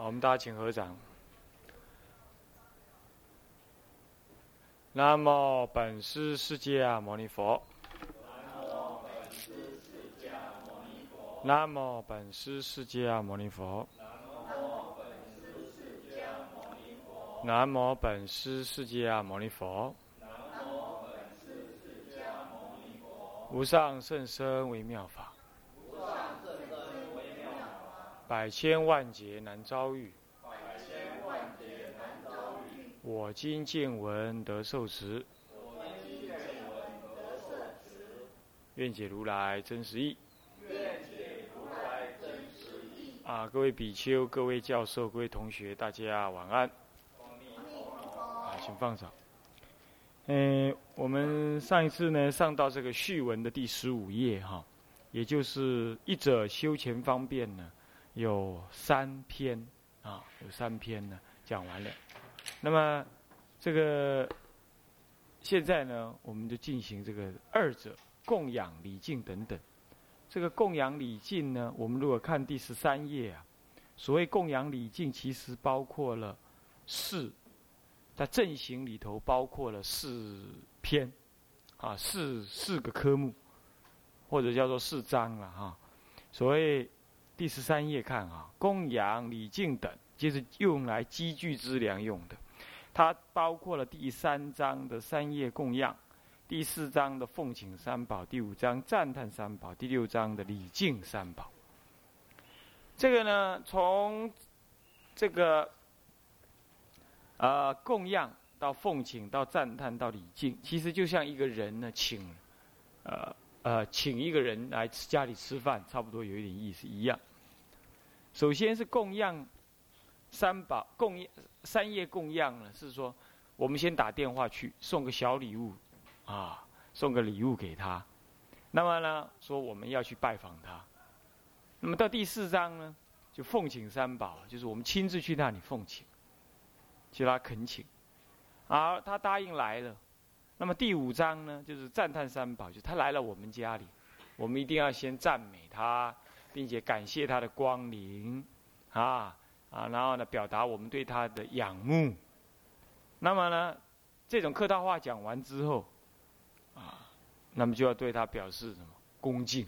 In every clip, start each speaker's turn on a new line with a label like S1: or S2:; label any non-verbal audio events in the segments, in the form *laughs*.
S1: 好，我们大家请合掌。南无本师释迦牟尼佛。南无本师释迦牟尼佛。南无本师释迦牟尼佛。无上甚深微妙法。百千万劫难遭遇，我今见闻得受持。愿解如来真实义。啊，各位比丘、各位教授、各位同学，大家晚安。啊，请放手。嗯，我们上一次呢，上到这个序文的第十五页哈，也就是一者修前方便呢。有三篇啊，有三篇呢，讲完了。那么这个现在呢，我们就进行这个二者供养礼敬等等。这个供养礼敬呢，我们如果看第十三页啊，所谓供养礼敬，其实包括了四，在正行里头包括了四篇啊，四四个科目，或者叫做四章了哈。所谓。第十三页看啊，供养礼敬等，就是用来积聚资粮用的。它包括了第三章的三业供养，第四章的奉请三宝，第五章赞叹三宝，第六章的礼敬三宝。这个呢，从这个呃供养到奉请到赞叹到礼敬，其实就像一个人呢，请呃呃请一个人来家里吃饭，差不多有一点意思一样。首先是供养三宝，供三业供养呢，是说我们先打电话去送个小礼物，啊，送个礼物给他。那么呢，说我们要去拜访他。那么到第四章呢，就奉请三宝，就是我们亲自去那里奉请，去他恳请，而他答应来了。那么第五章呢，就是赞叹三宝，就他来了我们家里，我们一定要先赞美他。并且感谢他的光临，啊啊，然后呢，表达我们对他的仰慕。那么呢，这种客套话讲完之后，啊，那么就要对他表示什么恭敬？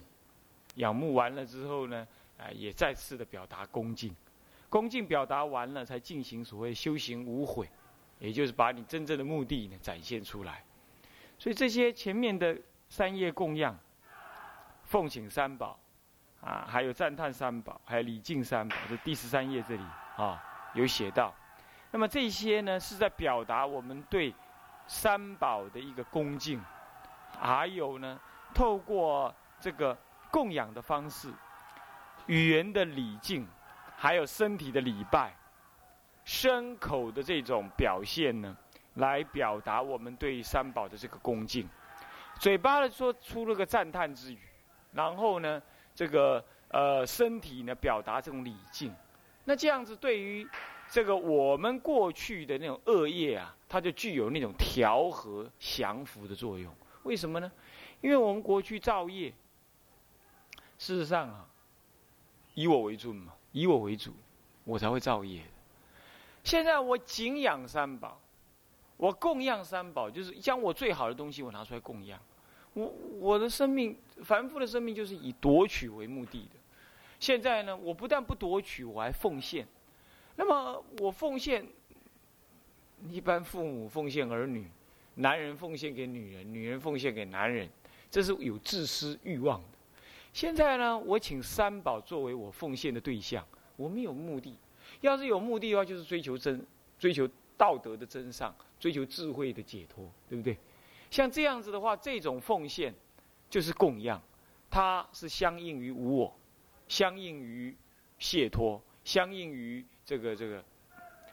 S1: 仰慕完了之后呢，啊，也再次的表达恭敬。恭敬表达完了，才进行所谓修行无悔，也就是把你真正的目的呢展现出来。所以这些前面的三业供养、奉请三宝。啊，还有赞叹三宝，还有礼敬三宝，这第十三页这里啊有写到。那么这些呢，是在表达我们对三宝的一个恭敬，还有呢，透过这个供养的方式、语言的礼敬，还有身体的礼拜、牲口的这种表现呢，来表达我们对三宝的这个恭敬。嘴巴呢说出了个赞叹之语，然后呢。这个呃身体呢，表达这种礼敬，那这样子对于这个我们过去的那种恶业啊，它就具有那种调和降服的作用。为什么呢？因为我们过去造业，事实上啊，以我为尊嘛，以我为主，我才会造业。现在我敬仰三宝，我供养三宝，就是将我最好的东西我拿出来供养。我我的生命，凡夫的生命就是以夺取为目的的。现在呢，我不但不夺取，我还奉献。那么我奉献，一般父母奉献儿女，男人奉献给女人，女人奉献给男人，这是有自私欲望的。现在呢，我请三宝作为我奉献的对象，我没有目的。要是有目的的话，就是追求真，追求道德的真上，追求智慧的解脱，对不对？像这样子的话，这种奉献就是供养，它是相应于无我，相应于解脱，相应于这个这个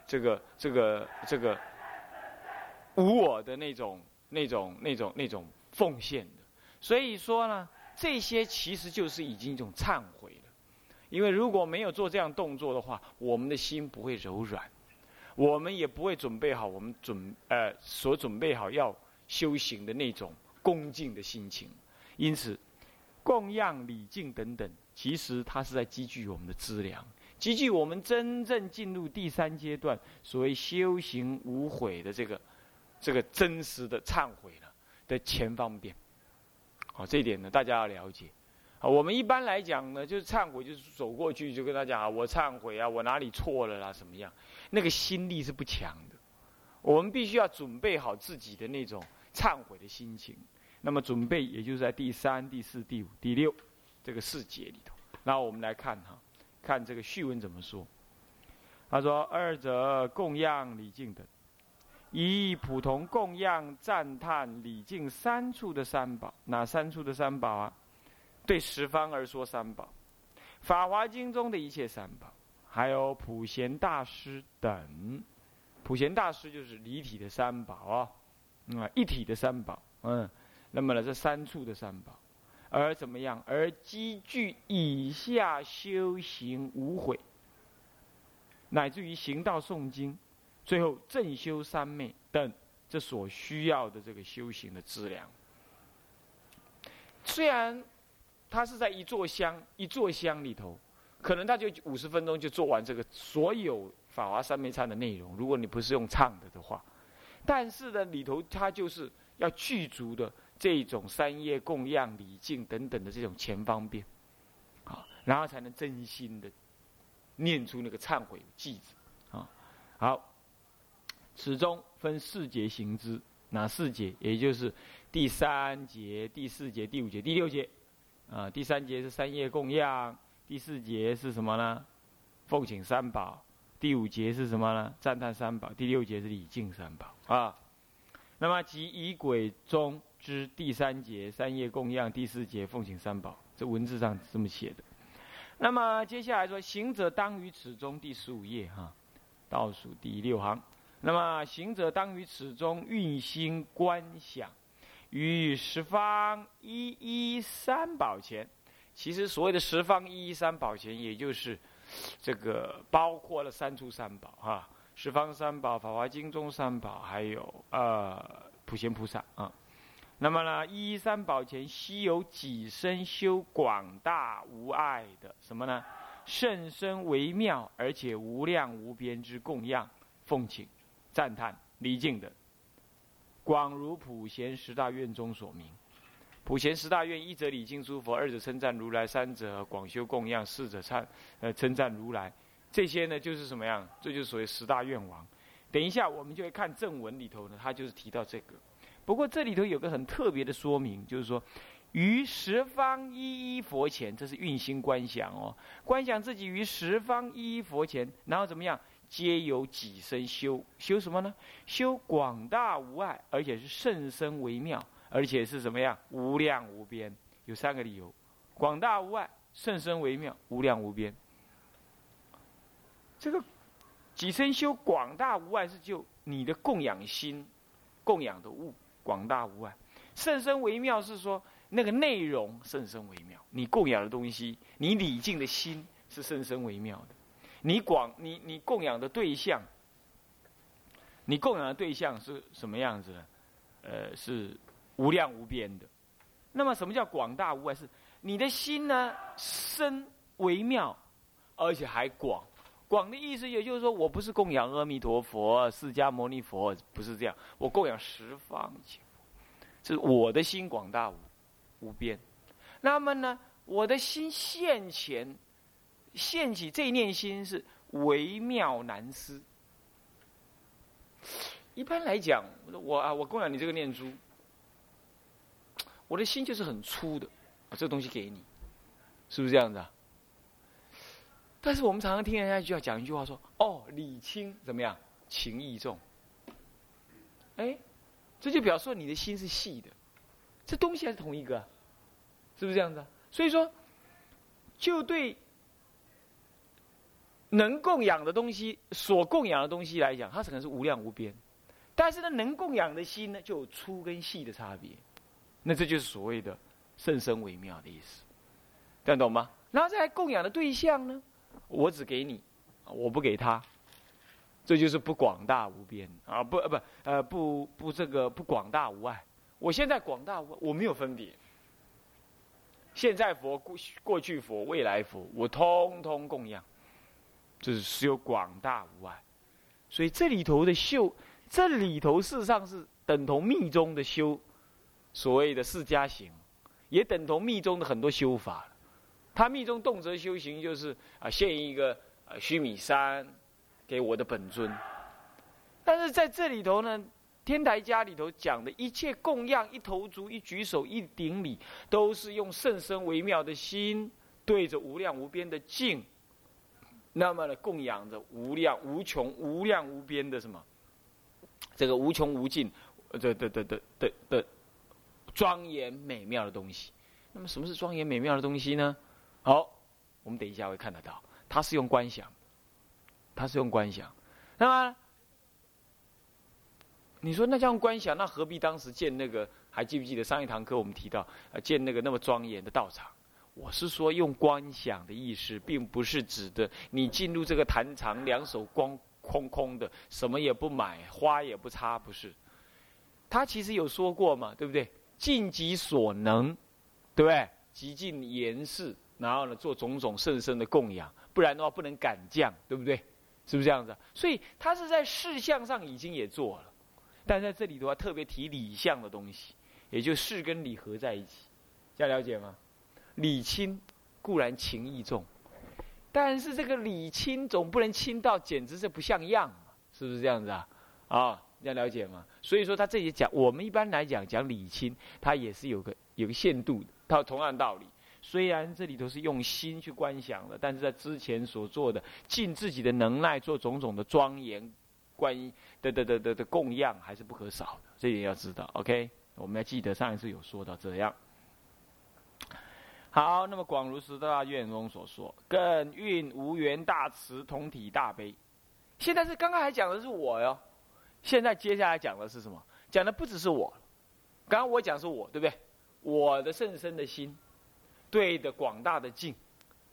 S1: 这个这个这个无我的那种那种那种那种奉献的。所以说呢，这些其实就是已经一种忏悔了。因为如果没有做这样动作的话，我们的心不会柔软，我们也不会准备好我们准呃所准备好要。修行的那种恭敬的心情，因此供养礼敬等等，其实它是在积聚我们的资粮，积聚我们真正进入第三阶段，所谓修行无悔的这个这个真实的忏悔了的前方便。好，这一点呢，大家要了解。啊，我们一般来讲呢，就是忏悔，就是走过去就跟他讲啊，我忏悔啊，我哪里错了啦，什么样？那个心力是不强的。我们必须要准备好自己的那种忏悔的心情。那么准备，也就是在第三、第四、第五、第六这个四节里头。然后我们来看哈，看这个序文怎么说。他说：“二者供养礼敬等，以普通供养赞叹礼敬三处的三宝，哪三处的三宝啊？”对十方而说三宝，《法华经》中的一切三宝，还有普贤大师等。普贤大师就是离体的三宝啊，啊，一体的三宝。嗯，那么呢，这三处的三宝，而怎么样？而积聚以下修行无悔，乃至于行道诵经，最后正修三昧等，这所需要的这个修行的资粮。虽然。他是在一座香，一座香里头，可能他就五十分钟就做完这个所有法华三昧忏的内容。如果你不是用唱的的话，但是呢，里头他就是要具足的这种三业供养、礼敬等等的这种前方便，啊，然后才能真心的念出那个忏悔偈子，啊，好，此中分四节行之，哪四节？也就是第三节、第四节、第五节、第六节。啊，第三节是三业供养，第四节是什么呢？奉请三宝，第五节是什么呢？赞叹三宝，第六节是礼敬三宝啊。那么即以轨中之第三节三业供养，第四节奉请三宝，这文字上这么写的。那么接下来说，行者当于此中第十五页哈，倒数第六行。那么行者当于此中运心观想。于十方一一三宝前，其实所谓的十方一一三宝前，也就是这个包括了三出三宝哈，十方三宝、法华经中三宝，还有呃普贤菩萨啊。那么呢，一三宝前悉有几身修广大无碍的什么呢？甚深微妙而且无量无边之供养、奉请、赞叹、礼敬的。广如普贤十大愿中所明，普贤十大愿：一者礼敬诸佛，二者称赞如来，三者广修供养，四者称呃称赞如来。这些呢，就是什么样？这就是所谓十大愿王。等一下，我们就会看正文里头呢，他就是提到这个。不过这里头有个很特别的说明，就是说，于十方一一佛前，这是运心观想哦，观想自己于十方一一佛前，然后怎么样？皆有己身修修什么呢？修广大无碍，而且是甚深微妙，而且是什么样？无量无边。有三个理由：广大无碍、甚深微妙、无量无边。这个己身修广大无碍，是就你的供养心、供养的物广大无碍；甚深微妙是说那个内容甚深微妙，你供养的东西，你礼敬的心是甚深微妙的。你广你你供养的对象，你供养的对象是什么样子呢？呃，是无量无边的。那么什么叫广大无碍？是你的心呢深微妙，而且还广。广的意思也就是说，我不是供养阿弥陀佛、释迦牟尼佛，不是这样。我供养十方一切佛，是我的心广大无无边。那么呢，我的心现前。现起这一念心是微妙难思。一般来讲，我啊，我供养你这个念珠，我的心就是很粗的，把这个东西给你，是不是这样子啊？但是我们常常听人家就要讲一句话说：“哦，礼轻怎么样？情意重。”哎，这就表示你的心是细的，这东西还是同一个，是不是这样子？所以说，就对。能供养的东西，所供养的东西来讲，它可能是无量无边，但是呢，能供养的心呢，就有粗跟细的差别，那这就是所谓的甚深微妙的意思，这样懂吗？然后再来供养的对象呢，我只给你，我不给他，这就是不广大无边啊，不呃不呃不不这个不广大无碍，我现在广大，我没有分别，现在佛过过去佛未来佛，我通通供养。这是有广大无碍。所以这里头的修，这里头事实上是等同密宗的修，所谓的释迦行，也等同密宗的很多修法。他密宗动辄修行就是啊，献一个啊须弥山给我的本尊。但是在这里头呢，天台家里头讲的一切供养，一头足，一举手，一顶礼，都是用甚深微妙的心，对着无量无边的境。那么呢，供养着无量无穷、无量无边的什么？这个无穷无尽，这的的的的的庄严美妙的东西。那么，什么是庄严美妙的东西呢？好，我们等一下会看得到，他是用观想，他是用观想。那么，你说那这样观想，那何必当时建那个？还记不记得上一堂课我们提到，呃，建那个那么庄严的道场？我是说，用观想的意思，并不是指的你进入这个坛场，两手光空空的，什么也不买，花也不插，不是。他其实有说过嘛，对不对？尽己所能，对不对？极尽言事，然后呢，做种种甚深的供养，不然的话不能敢降，对不对？是不是这样子？所以他是在事项上已经也做了，但在这里的话，特别提理相的东西，也就事跟理合在一起，这样了解吗？礼轻固然情义重，但是这个礼轻总不能轻到简直是不像样，是不是这样子啊？啊，要了解吗？所以说他这里讲，我们一般来讲讲礼轻，它也是有个有个限度的，它同样道理。虽然这里都是用心去观想的，但是在之前所做的尽自己的能耐做种种的庄严观的的的的的供养，还是不可少的。这点要知道，OK？我们要记得上一次有说到这样。好，那么广如十大愿中所说，更运无缘大慈，同体大悲。现在是刚刚还讲的是我哟，现在接下来讲的是什么？讲的不只是我，刚刚我讲是我，对不对？我的甚深的心，对的广大的境，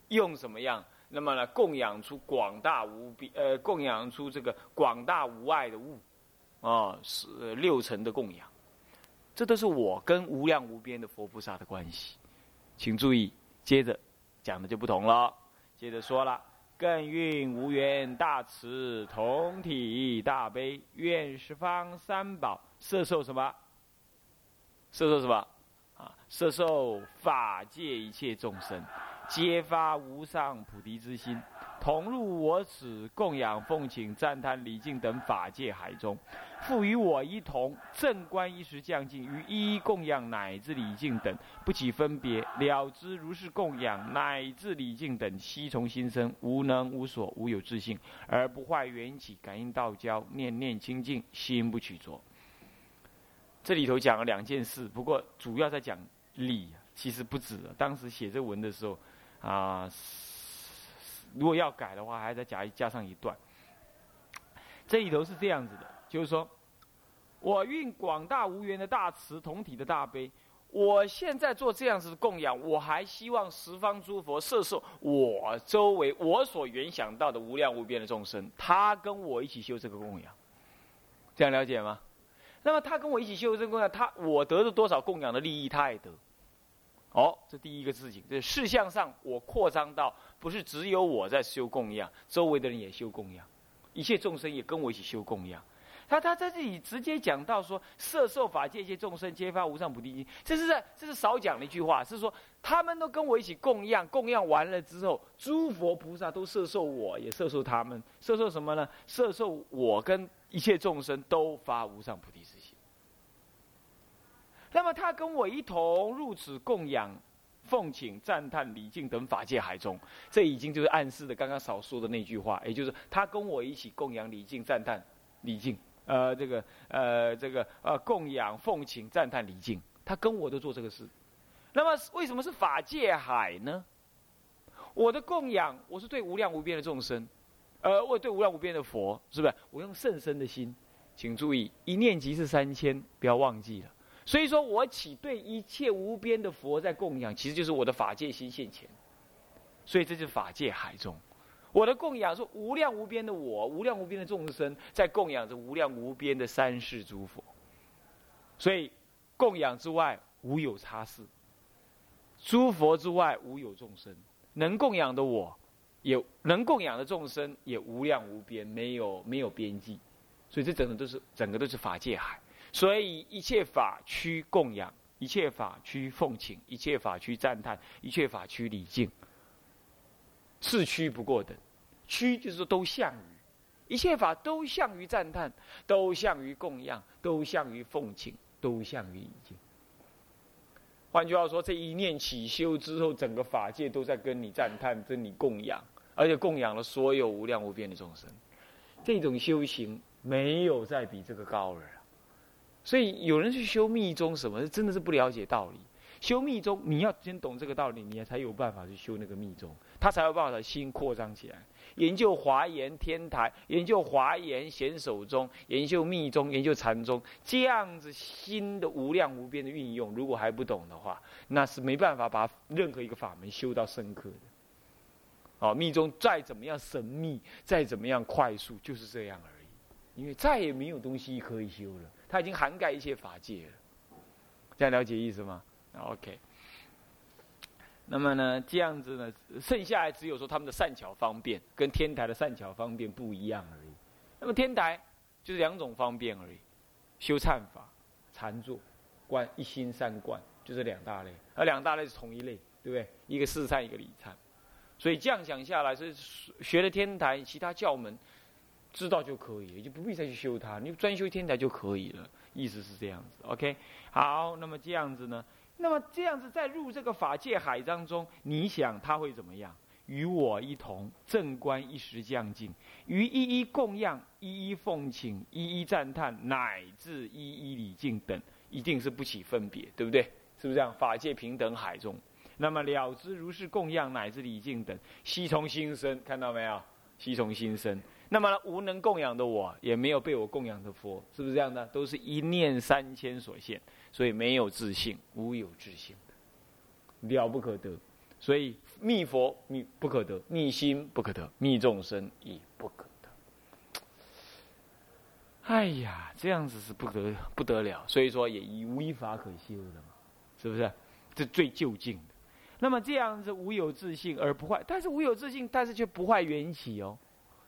S1: 用什么样？那么呢，供养出广大无边，呃，供养出这个广大无碍的物，啊，是六层的供养。这都是我跟无量无边的佛菩萨的关系。请注意，接着讲的就不同了。接着说了，更运无缘大慈，同体大悲，愿十方三宝摄受什么？摄受什么？摄受法界一切众生，皆发无上菩提之心。同入我此供养奉请赞叹礼敬等法界海中，复与我一同正观一时将尽，于一一供养乃至礼敬等不起分别，了知如是供养乃至礼敬等悉从心生，无能无所，无有自性，而不坏缘起，感应道交，念念清净，心不取着。这里头讲了两件事，不过主要在讲礼，其实不止。当时写这文的时候，啊。如果要改的话，还再加加上一段。这里头是这样子的，就是说，我运广大无缘的大慈，同体的大悲。我现在做这样子的供养，我还希望十方诸佛摄受我周围我所原想到的无量无边的众生，他跟我一起修这个供养。这样了解吗？那么他跟我一起修这个供养，他我得了多少供养的利益，他也得。哦，这第一个事情，这事项上我扩张到不是只有我在修供养，周围的人也修供养，一切众生也跟我一起修供养。他他在这里直接讲到说，色受法界一切众生皆发无上菩提心，这是这是少讲的一句话，是说他们都跟我一起供养，供养完了之后，诸佛菩萨都摄受我，也摄受他们，摄受什么呢？摄受我跟一切众生都发无上菩提心。那么他跟我一同入此供养、奉请、赞叹、礼敬等法界海中，这已经就是暗示的刚刚少说的那句话，也就是他跟我一起供养、礼敬、赞叹、礼敬，呃，这个呃，这个呃，供养、奉请、赞叹、礼敬，他跟我都做这个事。那么为什么是法界海呢？我的供养，我是对无量无边的众生，呃，我对无量无边的佛，是不是？我用甚深的心，请注意，一念即是三千，不要忘记了。所以说我起对一切无边的佛在供养，其实就是我的法界心现前。所以这是法界海中，我的供养是无量无边的我，无量无边的众生在供养着无量无边的三世诸佛。所以供养之外无有差事，诸佛之外无有众生，能供养的我，也能供养的众生也无量无边，没有没有边际，所以这整个都是整个都是法界海，所以一切法趋供养，一切法趋奉请，一切法趋赞叹，一切法趋礼敬，是趋不过等，趋就是说都向于一切法都向于赞叹，都向于供养，都向于奉请，都向于礼敬。换句话说，这一念起修之后，整个法界都在跟你赞叹，跟你供养。而且供养了所有无量无边的众生，这种修行没有再比这个高了。所以有人去修密宗，什么真的是不了解道理。修密宗，你要先懂这个道理，你才有办法去修那个密宗，他才有办法心扩张起来。研究华严天台，研究华严显手中，研究密宗，研究禅宗，这样子心的无量无边的运用，如果还不懂的话，那是没办法把任何一个法门修到深刻的。哦，密宗再怎么样神秘，再怎么样快速，就是这样而已。因为再也没有。东西可以修了，它已经涵盖一切法界了。这样了解意思吗？OK。那么呢，这样子呢，剩下来只有说他们的善巧方便跟天台的善巧方便不一样而已。那么天台就是两种方便而已，修忏法、禅坐、观一心三观，就是两大类。而两大类是同一类，对不对？一个四忏，一个理忏。所以这样想下来，是学了天台其他教门，知道就可以，就不必再去修它，你专修天台就可以了。意思是这样子，OK？好，那么这样子呢？那么这样子在入这个法界海当中，你想他会怎么样？与我一同正观一时将尽，于一一供养、一一奉请、一一赞叹，乃至一一礼敬等，一定是不起分别，对不对？是不是这样？法界平等海中。那么了知如是供养乃至礼敬等，悉从心生，看到没有？悉从心生。那么无能供养的我，也没有被我供养的佛，是不是这样的？都是一念三千所现，所以没有自信，无有自性了不可得。所以密佛密不可得，密心不可得，密众生亦不可得。哎呀，这样子是不得不得了。所以说也以无一法可修的嘛，是不是？这最就近的。那么这样子无有自信而不坏，但是无有自信，但是却不坏缘起哦，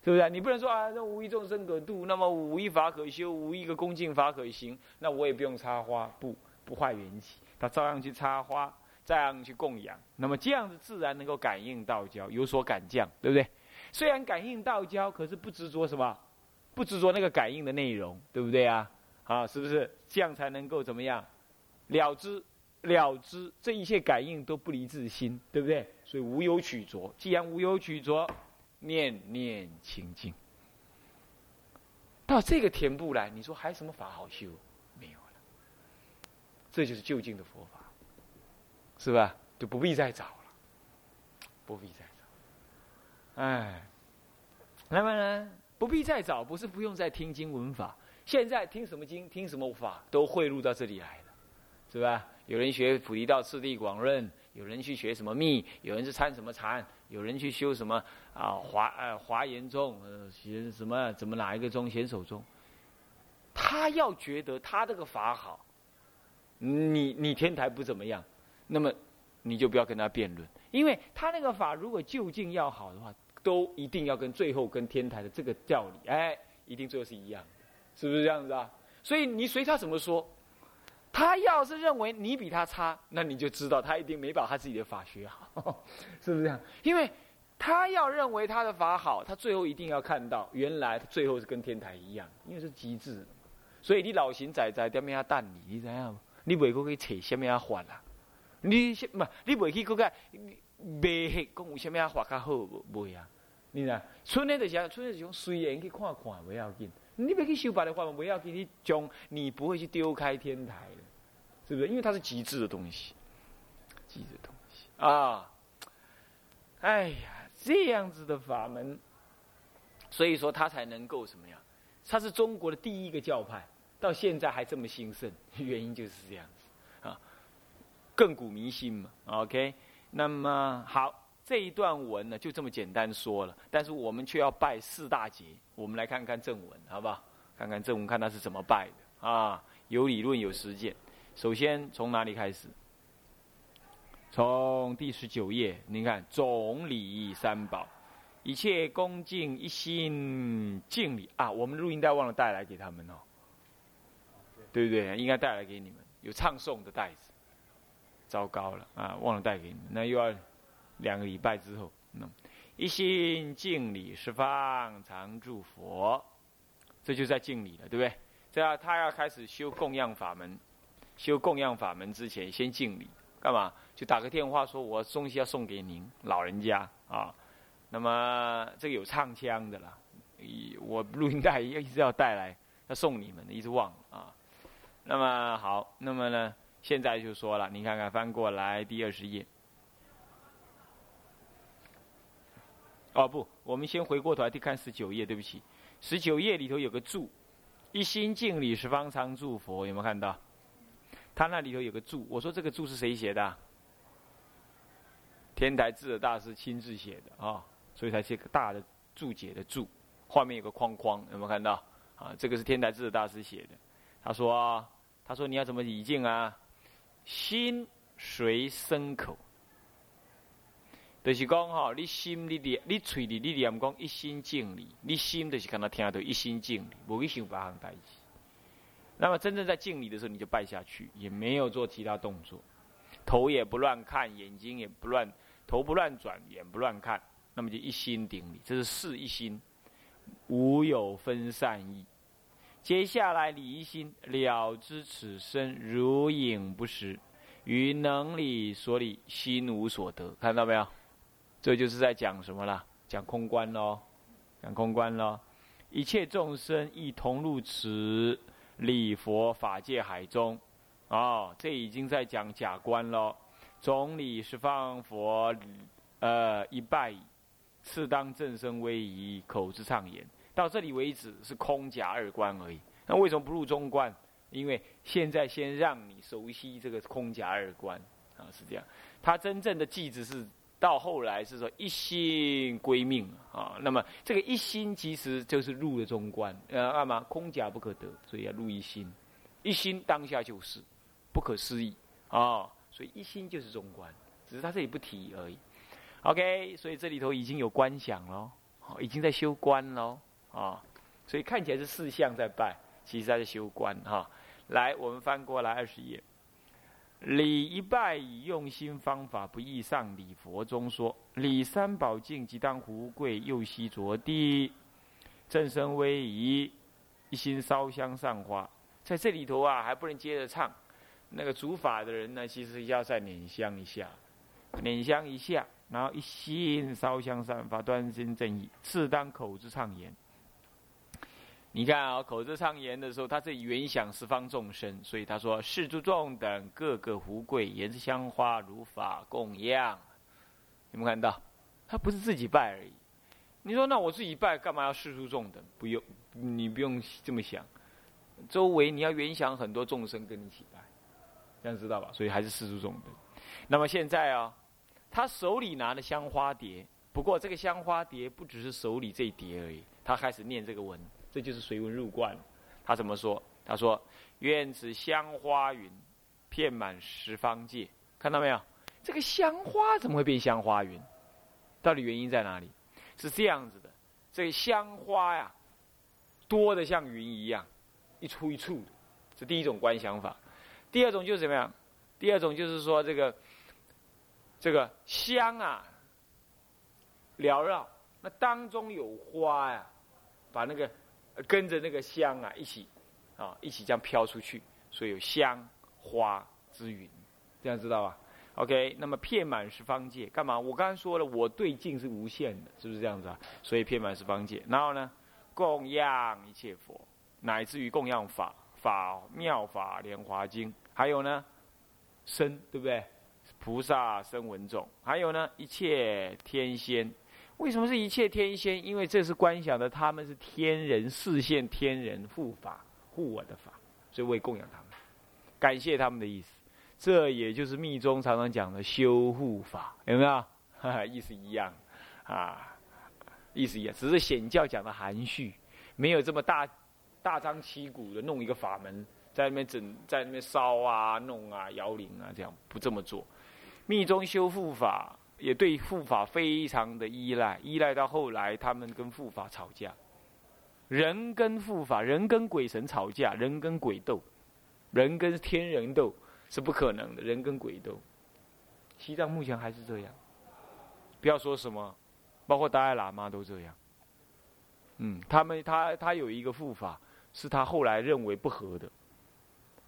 S1: 是不是？你不能说啊，那无一众生可度，那么无一法可修，无一个恭敬法可行，那我也不用插花，不不坏缘起，他照样去插花，照样去供养，那么这样子自然能够感应道交，有所感降，对不对？虽然感应道交，可是不执着什么，不执着那个感应的内容，对不对啊？啊，是不是这样才能够怎么样了之？了之这一切感应都不离自心，对不对？所以无有取着。既然无有取着，念念清净。到这个田步来，你说还有什么法好修？没有了。这就是就近的佛法，是吧？就不必再找了，不必再找。哎，那么呢？不必再找，不是不用再听经闻法。现在听什么经、听什么法，都汇入到这里来了，是吧？有人学菩提道次第广论，有人去学什么密，有人去参什么禅，有人去修什么啊华呃华严宗，呃学什么怎么哪一个宗显手宗。他要觉得他这个法好，你你天台不怎么样，那么你就不要跟他辩论，因为他那个法如果究竟要好的话，都一定要跟最后跟天台的这个教理，哎，一定最后是一样，是不是这样子啊？所以你随他怎么说。他要是认为你比他差，那你就知道他一定没把他自己的法学好，*laughs* 是不是这样？因为他要认为他的法好，他最后一定要看到，原来最后是跟天台一样，因为是极致。所以你老行仔仔点咩啊等你，你知影吗？你袂过去扯什么啊法啦？你唔，你袂去嗰个卖黑讲有什么啊法较好袂啊？你知？春天就是春天是讲随缘去看看，不要紧。你别去修白的话，不要给你将，你不会去丢开天台的，是不是？因为它是极致的东西，极致的东西啊！哎呀，这样子的法门，所以说它才能够什么呀？它是中国的第一个教派，到现在还这么兴盛，原因就是这样子啊，亘古弥新嘛。OK，那么好。这一段文呢，就这么简单说了，但是我们却要拜四大节。我们来看看正文，好不好？看看正文，看他是怎么拜的啊？有理论，有实践。首先从哪里开始？从第十九页，你看总理三宝，一切恭敬一心敬礼啊！我们录音带忘了带来给他们哦，对不对？应该带来给你们，有唱诵的袋子。糟糕了啊，忘了带给你们，那又要两个礼拜之后。那一心敬礼十方常住佛，这就在敬礼了，对不对？这样他要开始修供养法门，修供养法门之前先敬礼，干嘛？就打个电话说，我东西要送给您老人家啊。那么这个有唱腔的啦，我录音带一直要带来，要送你们的，一直忘了啊。那么好，那么呢，现在就说了，你看看翻过来第二十页。哦不，我们先回过头来看十九页，对不起，十九页里头有个注，一心敬礼十方常住佛，有没有看到？他那里头有个注，我说这个注是谁写的？天台智者大师亲自写的啊。所以才是个大的注解的注，画面有个框框，有没有看到？啊，这个是天台智者大师写的。他说：“他说你要怎么礼敬啊？心随身口，就是讲哈，你心你念，你嘴里你念讲一心敬礼，你心就是跟他听到一心敬礼，不会想别行代志。那么真正在敬礼的时候，你就拜下去，也没有做其他动作，头也不乱看，眼睛也不乱，头不乱转，眼不乱看。”那么就一心顶礼，这是事一心，无有分散意。接下来理一心，了知此身如影不实，于能理所理，心无所得。看到没有？这就是在讲什么了？讲空观喽，讲空观喽。一切众生亦同入此礼佛法界海中。哦，这已经在讲假观喽。总理十方佛，呃，一拜。次当正身威仪，口之畅言，到这里为止是空假二观而已。那为什么不入中观？因为现在先让你熟悉这个空假二观啊，是这样。他真正的句子是到后来是说一心归命啊。那么这个一心其实就是入了中观，呃，干嘛？空假不可得，所以要入一心。一心当下就是不可思议啊，所以一心就是中观，只是他这里不提而已。OK，所以这里头已经有观想喽，已经在修观喽，啊，所以看起来是四相在拜，其实在修观哈。来，我们翻过来二十页，礼一拜以用心方法不易上礼佛中说，礼三宝镜即当胡跪右膝着地，正身威仪，一心烧香上花，在这里头啊还不能接着唱，那个主法的人呢，其实要再捻香一下，捻香一下。然后一心烧香散发端心正义，适当口之唱言。你看啊，口之唱言的时候，他是原想十方众生，所以他说世诸众等各个胡跪，言是香花如法供养。有没有看到？他不是自己拜而已。你说那我自己拜，干嘛要世诸众等？不用，你不用这么想。周围你要原想很多众生跟你一起拜，这样知道吧？所以还是世诸众等。那么现在啊。他手里拿的香花碟，不过这个香花碟不只是手里这一碟而已。他开始念这个文，这就是随文入观。他怎么说？他说：“愿此香花云，遍满十方界。”看到没有？这个香花怎么会变香花云？到底原因在哪里？是这样子的，这个香花呀，多的像云一样，一簇一簇的。这第一种观想法。第二种就是怎么样？第二种就是说这个。这个香啊，缭绕，那当中有花呀，把那个跟着那个香啊一起啊一起这样飘出去，所以有香花之云，这样知道吧？OK，那么遍满十方界，干嘛？我刚才说了，我对境是无限的，是不是这样子啊？所以遍满十方界，然后呢，供养一切佛，乃至于供养法法妙法莲华经，还有呢，身，对不对？菩萨生文种，还有呢，一切天仙。为什么是一切天仙？因为这是观想的，他们是天人，视线天人护法护我的法，所以为供养他们，感谢他们的意思。这也就是密宗常常讲的修护法，有没有？哈哈意思一样啊，意思一样，只是显教讲的含蓄，没有这么大大张旗鼓的弄一个法门，在那边整，在那边烧啊、弄啊、摇铃啊，这样不这么做。密宗修复法也对护法非常的依赖，依赖到后来他们跟护法吵架，人跟护法，人跟鬼神吵架，人跟鬼斗，人跟天人斗。是不可能的，人跟鬼斗。西藏目前还是这样，不要说什么，包括达赖喇嘛都这样。嗯，他们他他有一个护法，是他后来认为不合的。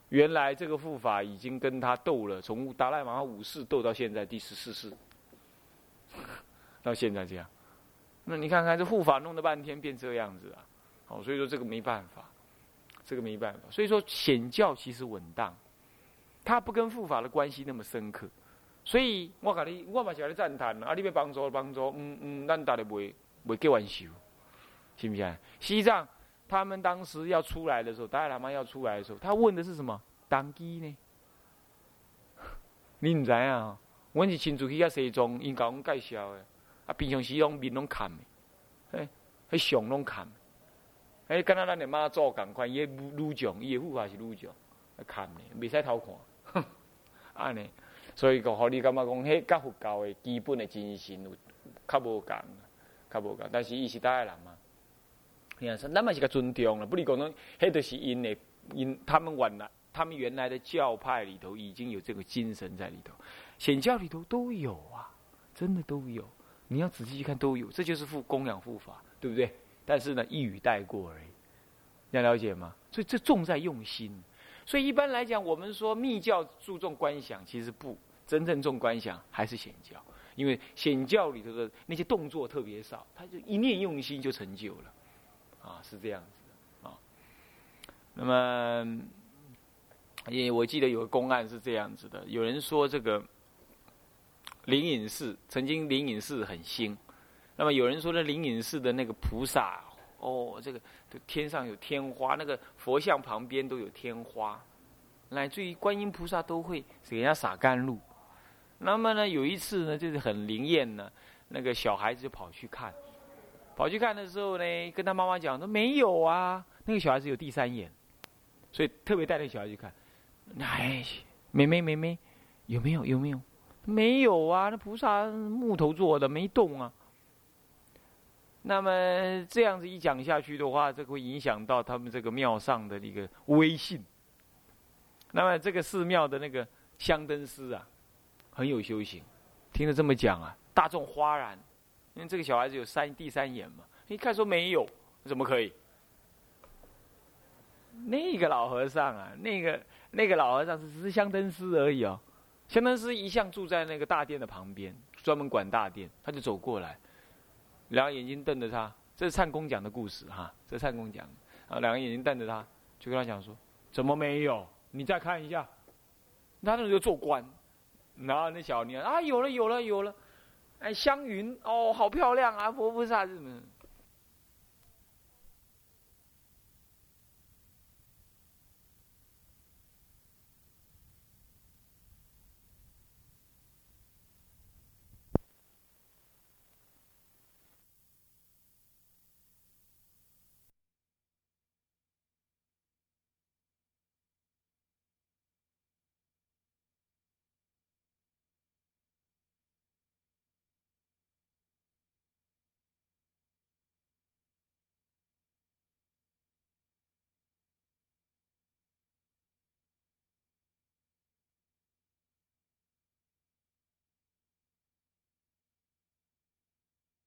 S1: 原来这个护法已经跟他斗了，从达赖喇嘛五世斗到现在第十四世，到现在这样。那你看看这护法弄了半天变这样子啊，好，所以说这个没办法，这个没办法。所以说显教其实稳当，他不跟护法的关系那么深刻。所以我甲你，我嘛是甲你赞叹啊！你要帮助帮助，嗯嗯，咱大家袂袂结完修，是不是？西藏他们当时要出来的时候，达赖喇嘛要出来的时候，他问的是什么？当机呢？*laughs* 你唔知啊？我是亲自去甲西藏，因甲阮介绍的，啊，平常时拢面拢看的，嘿，迄相拢看，嘿，敢若咱的妈祖共款，伊女女将，伊的护法是女将，看的，袂使偷看，哼 *laughs* 安尼。所以讲，互你感觉讲，迄甲佛教的基本的精神有较无共，较无共。但是伊是大个人嘛，你看，咱嘛是较尊重了。不你讲讲，迄著是因的，因他们原来，他们原来的教派里头已经有这个精神在里头，显教里头都有啊，真的都有。你要仔细去看，都有。这就是复供养护法，对不对？但是呢，一语带过而已。要了解吗？所以这重在用心。所以一般来讲，我们说密教注重观想，其实不真正重观想还是显教，因为显教里头的那些动作特别少，他就一念用心就成就了，啊，是这样子的啊。那么，也我记得有个公案是这样子的，有人说这个灵隐寺曾经灵隐寺很兴，那么有人说呢，灵隐寺的那个菩萨。哦，这个天上有天花，那个佛像旁边都有天花，乃至于观音菩萨都会给人家洒甘露。那么呢，有一次呢，就是很灵验呢，那个小孩子就跑去看，跑去看的时候呢，跟他妈妈讲说没有啊，那个小孩子有第三眼，所以特别带那个小孩去看。哎，妹妹妹妹，有没有有没有？没有啊，那菩萨木头做的，没动啊。那么这样子一讲下去的话，这会影响到他们这个庙上的一个威信。那么这个寺庙的那个香灯师啊，很有修行，听了这么讲啊，大众哗然，因为这个小孩子有三第三眼嘛，一看说没有，怎么可以？那个老和尚啊，那个那个老和尚只是香灯师而已哦，香灯师一向住在那个大殿的旁边，专门管大殿，他就走过来。两个眼睛瞪着他，这是灿公讲的故事哈，这是灿公讲。啊，两个眼睛瞪着他，就跟他讲说：“怎么没有？你再看一下。”他那时候就做官，然后那小女孩啊，有了有了有了，哎，香云哦，好漂亮啊，佛菩萨什么？